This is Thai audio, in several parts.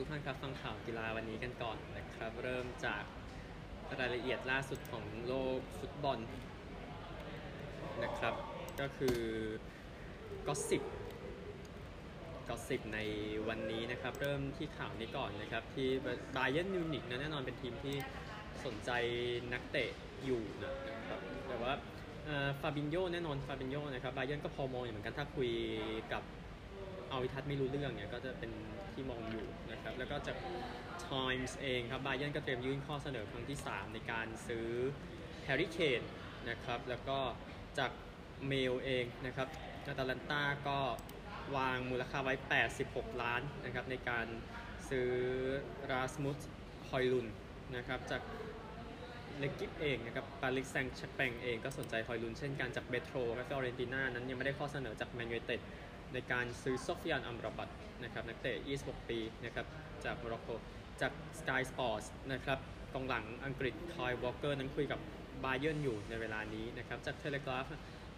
ทุกท่านครับฟังข่าวกีฬาวันนี้กันก่อนนะครับ เริ่มจากรายละเอียดล่าสุดของโลกฟุตบอลนะครับ ก็คือก็สิบก็สิบในวันนี้นะครับ เริ่มที่ข่าวนี้ก่อนนะครับ ที่บาเย r n m มิวนิกนะแน่นอนเป็นทีมที่สนใจนักเตะอยู่นะครับแต่ว่าฟาบินโยแน่นอนฟาบินโยนะครับบาเย r n ก็พอมองอยู่เหมือนกันถ้าคุยกับ เอาวิทัศน์ไม่รู้เรื่องเนี่ยก็จะเป็นที่มองอยู่นะครับ แล้วก็จาก Times เองครับบาเย r n ก็เตรียมยื่นข้อเสนอครั้งที่ 3 ในการซื้อแฮร์รี่เคนนะครับ แล้วก็จากเมลเองนะครับอาตาลันตาก็วางมูลค่าไว้ 86 ล้านนะครับในการซื้อราสมุสฮอยลุนนะครับจากเลกิฟเองนะครับปาลิกแซงชักแปงเองก็สนใจฮอยลุนเช่นกันจากเบโตรและฟอเรนติน่านั้นยังไม่ได้ข้อเสนอจากแมนยูเต็ด ในการซื้อโซฟิยานอัมราบัตนะครับนักเตะ 26 ปีนะครับจากโมร็อกโกจาก Sky Sports นะครับกองหลังอังกฤษคอยวอลเกอร์นั้นคุยกับบาเย r n อยู่ในเวลานี้นะครับจากเทเลกราฟ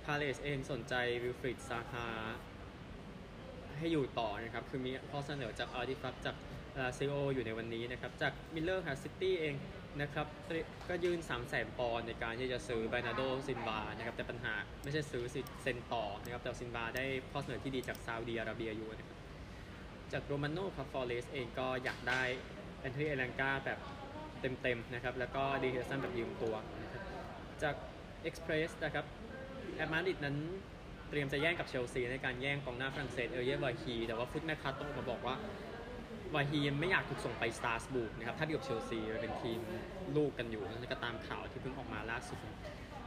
พาเลสเองสนใจวิลฟริดซาฮาให้อยู่ต่อนะครับ คือมีข้อเสนอจากอาร์ดิฟักจาก ซีโออยู่ในวันนี้นะครับจากมิลเลอร์ฮาซิตี้เองนะครับก็ยื่น3 0 0แสนปอนในการที่จะซื้อไบนาโดซินบานะครับแต่ปัญหาไม่ใช่ซื้อเซ็นต่อนะครับแต่ซินบาได้ข้อเสนอที่ดีจากซาอุดีอาระเบียอยู่นะครับจากโรมาโน่ครับฟอร์เรสเองก็อยากได้แอนทรีเอลังกาแบบเต็มๆนะครับแล้วก็ดีเฮสันแบบยืมตัวนะครับจากเอ็กซ์เพรสนะครับแอดมาดิดนั้นเตรียมจะแย่งกับเชลซีในการแย่งกองหน้าฝรั่งเศสเอลเยวาฮีแต่ว่าฟุตแมคคาต้องมาบอกว่า วาฮีไม่อยากถูกส่งไปสตาร์สบูกนะครับ ถ้าดีกับเชลซีเป็นทีมลูกกันอยู่นั่นก็ตามข่าวที่เพิ่งออกมาล่าสุด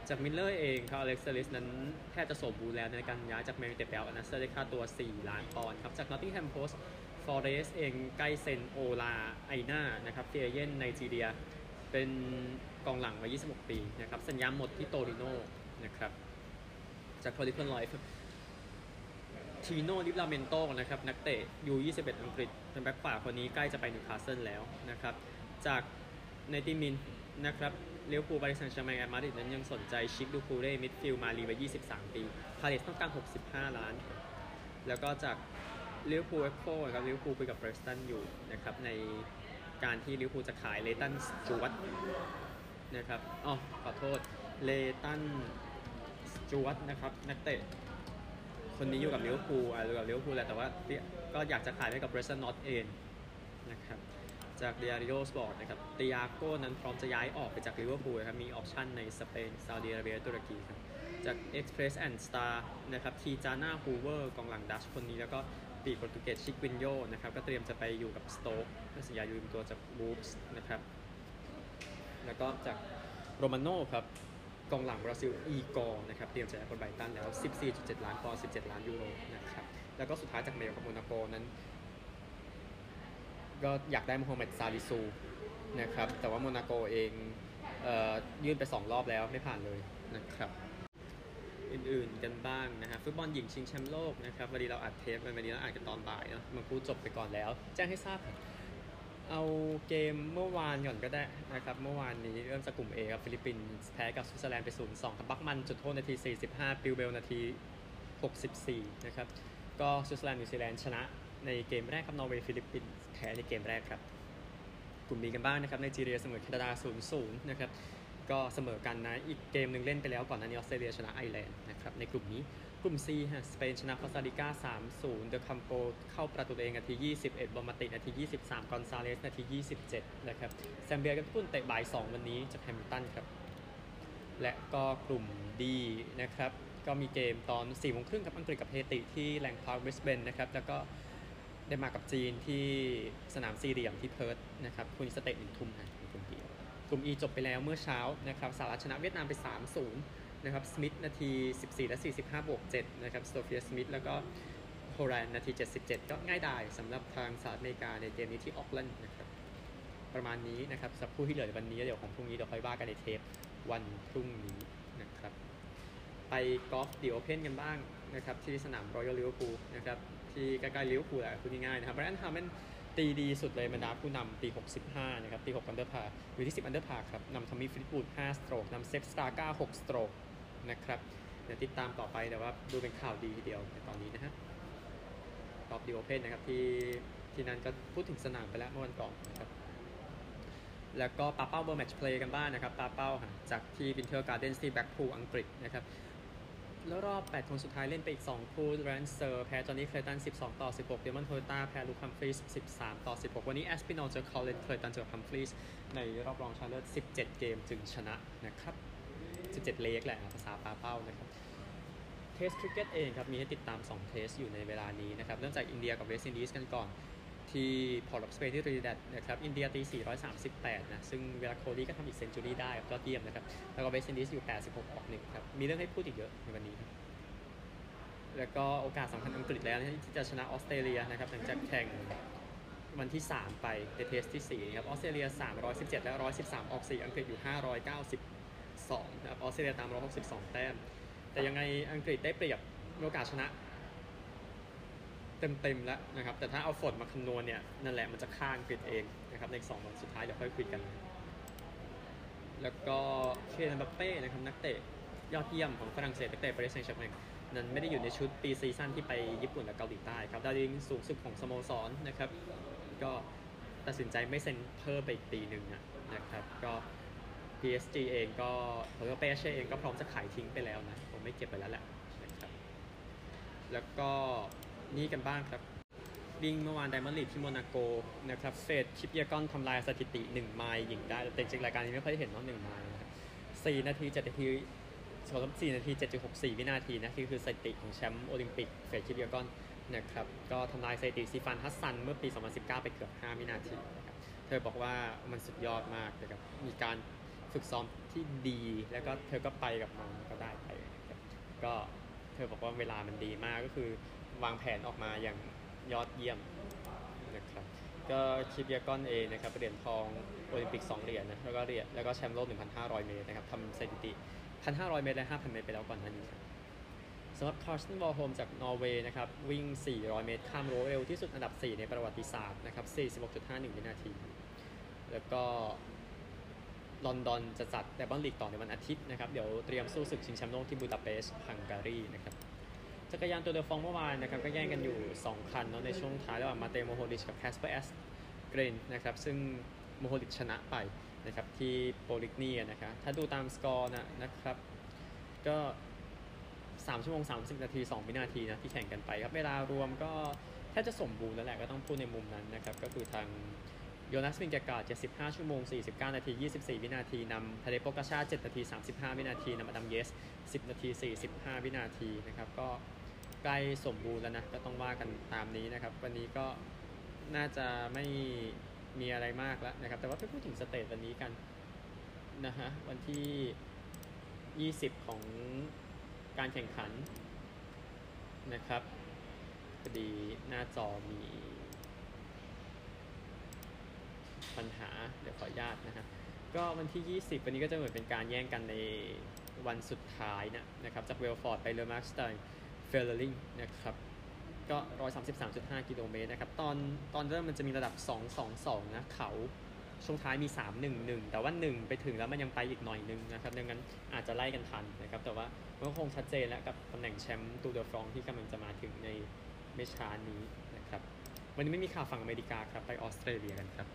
จากมิลเลอร์เองครับอเล็กซ์เตลลิสนั้นแทบจะสมบูรณ์แล้วในการย้ายจากแมนยูไนเต็ดไปเอาอันนัสเซอร์ได้ค่าตัว 4 ล้านปอนด์ครับ จากนอตติงแฮมโพสต์ฟอร์เรสเองใกล้เซนโอลาไอนานะครับเฟียเยนไนจีเรีย เป็นกองหลังวัย 26 ปีนะครับ สัญญาหมดที่โตริโนนะครับ จากโพลิเพนไลฟ์ ทีโน่ลิฟลาเมนโตนะครับนักเตะยู21 อังกฤษเป็นแบ็คขวาคนนี้ใกล้จะไปนิวคาสเซิลแล้วนะครับจากเนติมินนะครับเลี้ยวปูบาริสันชาแมงแอมาดิดนั้นยังสนใจชิคดูคูเร่มิดฟิลมารีวัย23 ปีพาเลสต้องการ 65 ล้าน แล้วก็จากเลี้ยวปูเอ็กโคครับเลี้ยวปูคุยกับเบรสตันอยู่นะครับในการที่เลิเวอร์พูจะขายเลตันสจวตนะครับอ๋อขอโทษเลตันสจวตนะครับนักเตะ คนนี้อยู่กับลิเวอร์พูลอะอยู่กับลิเวอร์พูลแหละแต่ว่าก็อยากจะขายให้กับเปรสตันนอร์ทเอนด์นะครับจากเดียริโอสปอร์ตนะครับเตียโก้นั้นพร้อมจะย้ายออกไปจากลิเวอร์พูลครับ มีออปชั่นในสเปนซาอุดิอาระเบียตุรกีครับ จาก Express and Star นะครับทีจาน่าฮูเวอร์กองหลังดัชคนนี้ แล้วก็ปีกโปรตุเกสชิกวินโยนะครับ ก็เตรียมจะไปอยู่กับสโต๊กสัญญายืมตัวจากวูล์ฟส์นะครับ แล้วก็จากโรมาโน่ครับ กองหลังบราซิลอีกอร์นะครับเตรียมจะย้ายพ้นไบรท์ตันแล้ว 14.7 ล้านปอนด์17 ล้านยูโรนะครับแล้วก็สุดท้ายจากเมลกับโมนาโกนั้น ก็อยากได้โมฮัมหม็ดซาลิซูนะครับแต่ว่าโมนาโกเองเออยื่นไป 2 รอบแล้วไม่ผ่านเลยนะครับอื่นๆกันบ้างนะครับฟุตบอลหญิงชิงแชมป์โลกนะครับวันนี้เราอัดเทปวันนี้เราอัดกันตอนบ่ายเนาะมันพูดจบไปก่อนแล้ว แจ้งให้ทราบ เอาเกมเมื่อวานก่อนก็ได้นะครับเมื่อวานนี้เริ่มจากกลุ่ม A ครับฟิลิปปินส์แพ้กับสวิตเซอร์แลนด์ไป 0-2ครับบัคมันน์จุดโทษนาที 45 ปิวเบิลนาที 64 นะครับ ก็สวิตเซอร์แลนด์นิวซีแลนด์ชนะในเกมแรกครับนอร์เวย์ฟิลิปปินส์แพ้ในเกมแรกครับ กลุ่ม B กันบ้างนะครับไนจีเรียเสมอแคนาดา 0-0 นะครับ ก็เสมอกันนะ อีกเกมหนึ่งเล่นไปแล้วก่อนหน้านี้ออสเตรเลียชนะไอร์แลนด์นะครับในกลุ่มนี้กลุ่ม C ฮะสเปนชนะคอสตาริกา 3-0 เดอะคัมโปเข้าประตูเองนาที 21 บอมมาตินาที 23 กอนซาเลสนาที 27 นะครับแซมเบียกับญี่ปุ่นเตะบ่าย 2 วันนี้จากแฮมิลตันครับ และก็กลุ่ม D นะครับ ก็มีเกมตอน4โมงครึ่งกับอังกฤษกับเฮติที่แลงพาร์คบริสเบนนะครับ แล้วก็เดนมาร์กกับจีนที่สนามซีเรียมที่เพิร์ตนะครับคุณสเตะหนึ่งทุ่มนะ กลุ่ม D กลุ่ม E จบไปแล้วเมื่อเช้านะครับสหรัฐชนะเวียดนามไป 3-0 นะครับ สมิธนาที 14 และ 45 บวก 7 นะครับโซเฟีย สมิธ แล้วก็โฮแรนนาที 77 ก็ง่ายดายสำหรับทางสหรัฐอเมริกาในเกมนี้ที่ออกแลนด์นะครับ ประมาณนี้นะครับสำหรับคู่ที่เหลือวันนี้ เดี๋ยวของพรุ่งนี้เดี๋ยวค่อยว่ากันในเทปวันพรุ่งนี้นะครับ ไปกอล์ฟ The Open กันบ้างนะครับที่สนามรอยัลลิเวอร์พูลนะครับที่ใกล้ๆลิเวอร์พูลแหละพูดง่ายๆนะครับไบรอันฮาร์แมน ตีดีสุดเลยบรรดาผู้นำตี 65 นะครับ ตี 6 under par อยู่ที่ 10 under par ครับนำทอมมี่ฟลีตวูด5 stroke นำเซปป์สตราก้า6 stroke นะครับเดี๋ยวติดตามต่อไปแต่ว่าดูเป็นข่าวดีทีเดียวในตอนนี้นะฮะกอล์ฟ The Open นะครับที่ที่นั่นก็พูดถึงสนามไปแล้วเมื่อวันก่อนนะครับแล้วก็ปาเป้าเวิลด์ Match Play กันบ้างนะครับปาเป้าจากที่วินเทอร์การ์เดนที่แบล็กพูลอังกฤษนะครับ แล้วรอบ 8 คนสุดท้ายเล่นไปอีก 2 คู่แรนเซอร์แพ้จอห์นนี่เคลตัน 12 ต่อ 16 เดมอนเฮตต้าแพ้ลุคฮัมฟรีส์13 ต่อ 16 วันนี้แอสปินอลเจอคัลเลนเคลตันเจอฮัมฟรีส์ในรอบรองชนะเลิศ17 เกมจึงชนะนะครับ 17 leg แหละภาษาปาเป้านะครับTest คริกเก็ตเองครับ มีให้ติดตาม 2 Test อยู่ในเวลานี้นะครับ เริ่มจากอินเดียกับเวสต์อินดีสกันก่อน ที่พอร์ตออฟสเปนที่ตรินิแดดนะครับอินเดียตี 438 นะ ซึ่งวิรัตโคห์ลีก็ทำอีก century ได้ครับยอดเยี่ยมนะครับ แล้วก็เวสต์อินดีสอยู่ 86 ออกหนึ่งครับ มีเรื่องให้พูดอีกเยอะในวันนี้ แล้วก็โอกาสสำคัญอังกฤษแล้วนะที่จะชนะออสเตรเลียนะครับหลังจากแข่งวันที่ 3 ไปใน Test ที่4ครับ ออสเตรเลีย 317 และ 113 ออก 4 อังกฤษอยู่ 592 นะครับ ออสเตรเลียตาม 162 แต้ม แต่ยังไงอังกฤษได้เปรียบโอกาสชนะ เต็มๆแล้วนะครับ แต่ถ้าเอาฝนมาคำนวณเนี่ยนั่นแหละมันจะฆ่าอังกฤษเองนะครับในสองวันสุดท้ายเดี๋ยวค่อยคุยกัน แล้วก็เอ็มบัปเป้นะครับนักเตะยอดเยี่ยมของฝรั่งเศสนักเตะปารีสแซงต์แชร์กแมงนั้นไม่ได้อยู่ในชุด pre-season ที่ไปญี่ปุ่นและเกาหลีใต้ครับดาวยิงสูงสุดของสโมสรนะครับ ก็ตัดสินใจไม่เซ็นเพิ่มไปอีกปีหนึ่งนะครับ ก็ PSG เองก็แล้วก็เปแอสเชเองก็พร้อมจะขายทิ้งไปแล้วนะผมไม่เก็บไปแล้วแหละนะครับ แล้วก็ นี่กันบ้างครับดิงเมื่อวาน Diamond League ที่โมนาโกนะครับเฟธคิปเยกอนทำลายสถิติ 1 ไมล์หญิงได้แต่จริงรายการนี้ไม่ค่อยได้เห็นเนาะ1ไมล์นะครับ4นาที7นาทีสอง4นาที7.64วินาทีนะคือคือสถิติของแชมป์โอลิมปิกเฟธคิปเยกอนนะครับก็ทำลายสถิติซีฟานฮัสซันเมื่อปี 2019 ไปเกือบ 5 วินาทีนะครับเธอบอกว่ามันสุดยอดมากนะครับมีการฝึกซ้อมที่ดี แล้วก็เธอก็ไปกับมันก็ได้ไปก็เธอบอกว่าเวลามันดีมากก็คือ วางแผนออกมาอย่างยอดเยี่ยมนะครับก็คิปเยกอนเองนะครับเหรียญทองโอลิมปิก 2 เหรียญนะแล้วก็เหรียญแล้วก็แชมป์โลก 1,500 เมตรนะครับทำสถิติ 1,500 เมตร และ 5,000 เมตรไปแล้วก่อนหน้านี้ครับสำหรับคาร์สเทนวอร์โฮล์มจากนอร์เวย์นะครับวิ่ง 400 เมตร ข้ามรั้วเร็วที่สุดอันดับ 4 ในประวัติศาสตร์นะครับ46.51 วินาที แล้วก็ลอนดอนจะจัดไดมอนด์ลีกต่อในวันอาทิตย์นะครับ เดี๋ยวเตรียมสู้ศึกชิงแชมป์โลกที่บูดาเปสต์ฮังการีนะครับ จักรยานตูร์เดอฟรองซ์เมื่อวานนะครับก็แย่งกันอยู่ 2 คันเนาะในช่วงท้ายระหว่างมาเตโมโฮริชกับแคสเปอร์แอสกรีนนะครับซึ่งโมโฮริชชนะไปนะครับที่โปลิกเนียนะครับถ้าดูตามสกอร์นะนะครับก็3ชั่วโมง 30 นาที 2 วินาทีนะที่แข่งกันไปครับเวลารวมก็แทบจะสมบูรณ์แล้วแหละก็ต้องพูดในมุมนั้นนะครับก็คือทางโยนัสวิงแกกา75 ชั่วโมง 49 นาที 24 วินาทีนำทะเลโปกาชา 7 นาที 35 วินาทีนำอดัมเยส 10 นาที 45 วินาทีนะครับก็ ใกล้สมบูรณ์แล้วนะ ก็ต้องว่ากันตามนี้นะครับ วันนี้ก็น่าจะไม่มีอะไรมากแล้วนะครับ แต่ว่าไปพูดถึงสเตจวันนี้กันนะฮะวันที่ 20 ของการแข่งขันนะครับพอดีหน้าจอมีปัญหาเดี๋ยวขออนุญาตนะฮะก็วันที่ 20 วันนี้ก็จะเหมือนเป็นการแย่งกันในวันสุดท้ายนะนะครับ จากเบลฟอร์ตไปเลอมาร์กสไตน์ เฟลเลอริงนะครับก็ 133.5 กิโลเมตรนะครับ ตอนตอนเริ่มมันจะมีระดับ 222 นะเขาช่วงท้ายมี 311 แต่ว่า 1 ไปถึงแล้วมันยังไปอีกหน่อยนึงนะครับ ดังนั้นอาจจะไล่กันทันนะครับ แต่ว่ามันก็คงชัดเจนแล้วกับตำแหน่งแชมป์ตูเดอฟรองที่กำลังจะมาถึงในไม่ช้านี้นะครับ วันนี้ไม่มีข่าวฝั่งอเมริกาครับ ไปออสเตรเลียกันครับ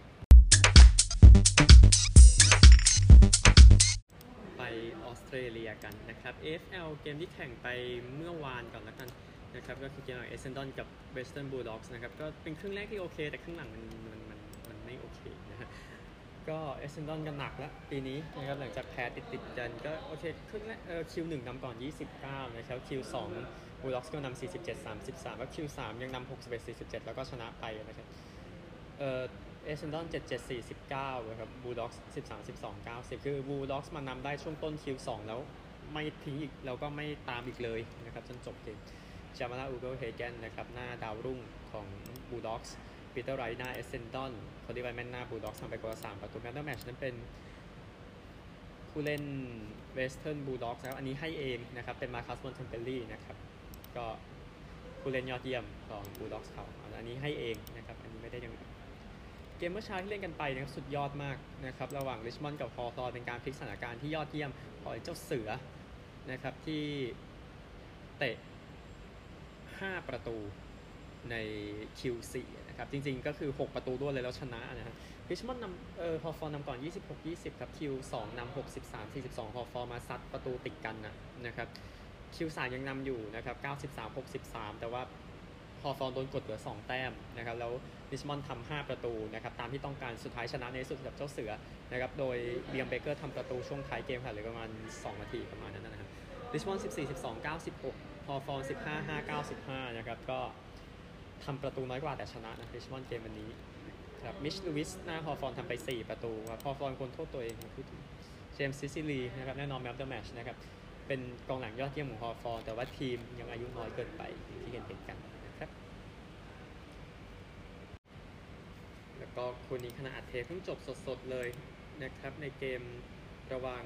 ออสเตรเลียกันนะครับ AFL เกมที่แข่งไปเมื่อวานก่อนแล้วกันนะครับก็คือเกมของเอเซนดอนกับเวสเทิร์นบูลด็อกส์นะครับก็เป็นครึ่งแรกที่โอเค แต่ครึ่งหลังมันมันมันมันไม่โอเคนะฮะก็เอเซนดอนกันหนักแล้วปีนี้นะครับหลังจากแพ้ติดติดกันก็โอเคครึ่งแรกเออ Q หนึ่งนำก่อน 29 นะครับ Q สองบูลด็อกส์ก็นำ47 33 แล้ว Q สามยังนำ61 47 แล้วก็ชนะไปนะครับเออ เอเซนดอน77 49นะครับบูลด็อกส์13 12 90คือบูลด็อกส์มานำได้ช่วงต้น Q2 แล้วไม่ทิ้งอีกแล้วก็ไม่ตามอีกเลยนะครับจนจบเกมจามาลาอูเบิลเฮเกนนะครับหน้าดาวรุ่งของบูลด็อกส์ปีเตอร์ไรท์หน้าเอเซนดอนคอดีไวแมนหน้าบูลด็อกส์ทำไปกว่าสามประตู man of the match นั้นเป็นผู้เล่นเวสเทิร์นบูลด็อกส์แล้วอันนี้ให้เองนะครับเป็นมาร์คัส บอนเทมเปลลี่นะครับก็ผู้เล่นยอดเยี่ยมของบูลด็อกส์เขาอันนี้ให้เองนะครับอันนี้ไม่ได้ยัง เกมเมื่อเช้าที่เล่นกันไปนะครับสุดยอดมากนะครับระหว่างริชมอนด์กับฮอว์ธอร์นเป็นการพลิกสถานการณ์ที่ยอดเยี่ยมของเจ้าเสือนะครับที่เตะ 5 ประตูใน Q4 นะครับจริงๆก็คือ 6 ประตูด้วยเลยแล้วชนะนะฮะริชมอนด์นำเอ่อฮอว์ธอร์นนำก่อน 26-20 ครับ Q2 นำ63-42 ฮอว์ธอร์นมาซัดประตูติดกันนะนะครับ Q3 ยังนำอยู่นะครับ 93-63 แต่ว่า ฮอว์ธอร์นโดนกดเหลือ 2 แต้มนะครับแล้วริชมอนด์ทำ5ประตูนะครับตามที่ต้องการสุดท้ายชนะในที่สุดกับเจ้าเสือนะครับโดยเลียมเบเกอร์ทำประตูช่วงท้ายเกมค่ะเหลือประมาณ 2 นาทีประมาณนั้นนะครับริชมอนด์14 12 96ฮอว์ธอร์น15 5 95นะครับก็ทำประตูน้อยกว่าแต่ชนะนะริชมอนด์เกมวันนี้ครับมิชลูวิสหน้าฮอว์ธอร์นทำไป 4 ประตูครับฮอว์ธอร์นคงโทษตัวเองพูดถึงเจมส์ซิซิลีนะครับแน่นอน man of the match นะครับเป็นกองหลังยอดเยี่ยมของฮอว์ธอร์นแต่ว่าทีมยังอายุน้อยเกินไปที่เห็นเห็นกันนะครับ แล้ว ก็คู่นี้ขณะอัดเทปเพิ่งจบสดๆเลยนะครับ ในเกมระหว่าง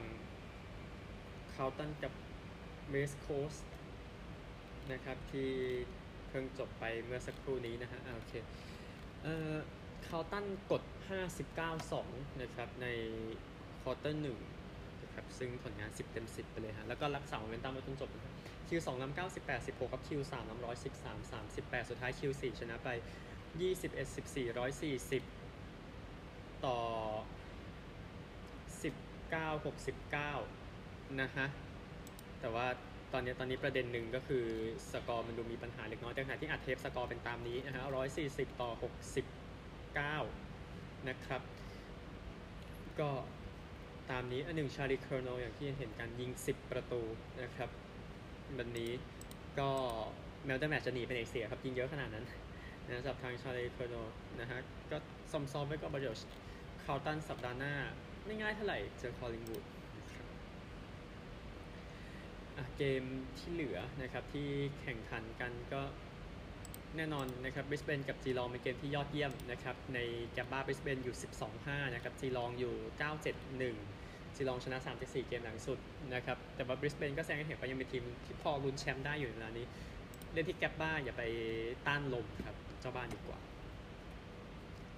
คาร์ลตันกับเวสต์โคสต์นะครับ ที่เพิ่งจบไปเมื่อสักครู่นี้นะฮะอ่าโอเคเอ่อคาร์ลตันกด 59-2 นะครับ ใน quarter หนึ่งนะครับซึ่งผลงาน 10 เต็ม 10 ไปเลยฮะ แล้วก็รักษาโมเมนตัมไว้จนจบนะครับ Q2 นำ98 16กับ Q3 นำ113 38สุดท้าย Q4 ชนะไป21 14 140 ต่อ 19 69 นะฮะ แต่ว่าตอนนี้ตอนนี้ประเด็นหนึ่งก็คือสกอร์มันดูมีปัญหาเล็กน้อยแต่ขณะที่อัดเทปสกอร์เป็นตามนี้นะฮะ 140 ต่อ 69 นะครับ ก็ตามนี้อันหนึ่งชาลีเคอร์โนอย่างที่เห็นกันยิง 10 ประตูนะครับ วันนี้ก็แมลเตอร์แมตช์จะหนีเป็นเอกเสียครับ ยิงเยอะขนาดนั้นนะสำหรับทางชาลีเคอร์โนนะฮะ ก็ซ้อมๆไว้ก็ประโยชน์ คาร์ตันสัปดาห์หน้า ไม่ง่ายเท่าไหร่ เจอคอลลิงวูดนบอะเกมที่เหลือนะครับที่แข่งขันกันก็แน่นอนนะครับบริสเบนกับจีลองเป็นเกมที่ยอดเยี่ยมนะครับในแกบบ้าบริสเบนอยู่ 12-5นะครับจีลองอยู่ 9-7-1จีลองชนะ 3-4 เกมหลังสุดนะครับแต่ว่าบริสเบนก็แสดงให้เห็นว่ายังเป็นทีมที่พอลุ้นแชมป์ได้อยู่ในเวลานี้ เล่นที่แกบบ้าอย่าไปต้านลมครับเจ้าบ้านดีกว่า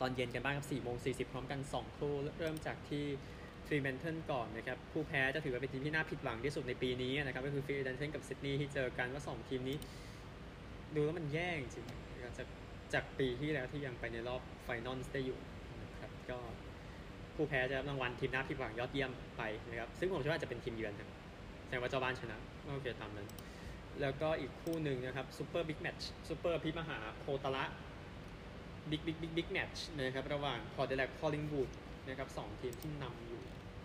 ตอนเย็นกันบ้างครับ4โมง40 พร้อมกัน 2 คู่ เริ่มจากที่ฟรีแมนเทิลก่อนนะครับ ผู้แพ้จะถือว่าเป็นทีมที่น่าผิดหวังที่สุดในปีนี้นะครับ ก็คือฟรีแมนเทิลกับซิดนีย์ที่เจอกันว่า 2 ทีมนี้ ดูแล้วมันแย่จริงนะครับจากจากปีที่แล้วที่ยังไปในรอบ final ได้อยู่นะครับก็ผู้แพ้จะรับรางวัลทีมน่าผิดหวังยอดเยี่ยมไปนะครับ ซึ่งผมเชื่อว่าจะเป็นทีมเยือนครับแสดงว่าเจ้าบ้านชนะโอเคตามนั้น แล้วก็อีกคู่หนึ่งนะครับ super big match super พิมหาโคตระ big big big big match นะครับระหว่างพอร์ตแอดิเลดคอลลิงวูดนะครับสองทีมที่นำอยู่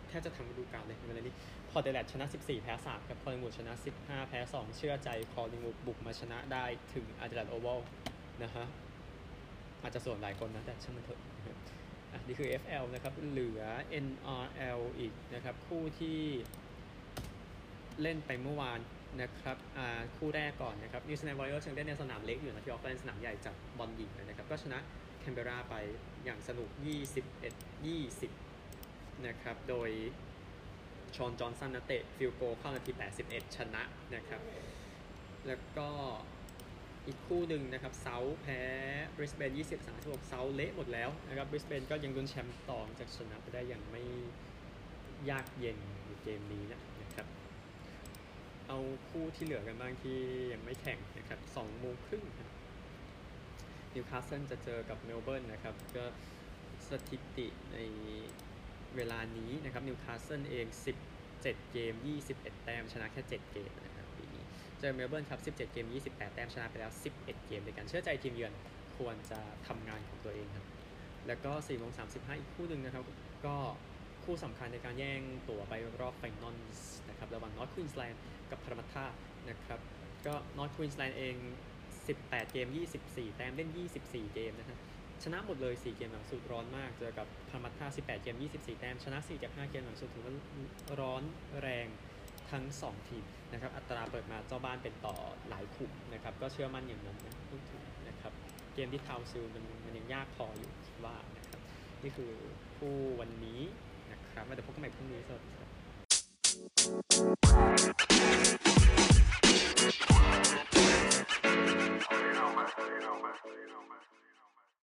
แทบจะทำฤดูกาลเลยในเวลานี้พอร์ตแอดิเลดชนะ 14 แพ้3ครับคอลลิงวูดชนะ 15 แพ้ 2 เชื่อใจคอลลิงวูดบุกมาชนะได้ถึงแอดิเลดโอวัลนะฮะอาจจะส่วนหลายคนนะแต่ช่างมันเถอะอะนี่คือ FL นะครับ เหลือ NRL อีกนะครับ คู่ที่เล่นไปเมื่อวาน นะครับอ่าคู่แรกก่อนนะครับนิวซีแลนด์วอริเออร์ยังเล่นในสนามเล็กอยู่นะที่โอ๊คแลนด์สนามใหญ่จัดบอลหญิงนะครับก็ชนะแคนเบราไปอย่างสนุก 21 20 นะครับ โดยชอนจอห์นสันนักเตะฟิลโกเข้านาที 81 ชนะนะครับ แล้วก็อีกคู่หนึ่งนะครับเซาธ์แพ้บริสเบน20 36เซาธ์เละหมดแล้วนะครับบริสเบนก็ยังลุ้นแชมป์ต่อจากชนะไปได้อย่างไม่ยากเย็นในเกมนี้นะ เอาคู่ที่เหลือกันบ้างที่ยังไม่แข่งนะครับ2โมงครึ่งครับนิวคาสเซิลจะเจอกับเมลเบิร์นนะครับ ก็สถิติในเวลานี้นะครับนิวคาสเซิลเอง 17 เกม 21 แต้ม ชนะแค่ 7 เกมนะครับปีนี้เจอเมลเบิร์นครับ 17 เกม 28 แต้ม ชนะไปแล้ว 11 เกมด้วยกันเชื่อใจทีมเยือนควรจะทำงานของตัวเองครับ แล้วก็4โมง35 อีกคู่หนึ่งนะครับ ก็ คู่สำคัญในการแย่งตั๋วไปรอบไฟนอลนะครับระหว่างนอร์ทควีนสแลนด์กับพารามัตตานะครับก็นอร์ทควีนสแลนด์เอง 18 เกม 24 แต้มเล่น 24 เกมนะครับชนะหมดเลย 4 เกมหลังสุดร้อนมาก เจอกับพารามัตตา18 เกม 24 แต้ม ชนะ 4 จาก 5 เกมหลังสุดถือว่าร้อนแรงทั้ง 2 ทีมนะครับอัตราเปิดมาเจ้าบ้านเป็นต่อหลายขุมนะครับก็เชื่อมั่นอย่างนั้นนะพูดถึงนะครับเกมที่ทาวซิลมันมันยังยากพออยู่คิดว่านะครับนี่คือคู่วันนี้ ครับมาเดี๋ยวพบกันใหม่พรุ่งนี้สวัสดี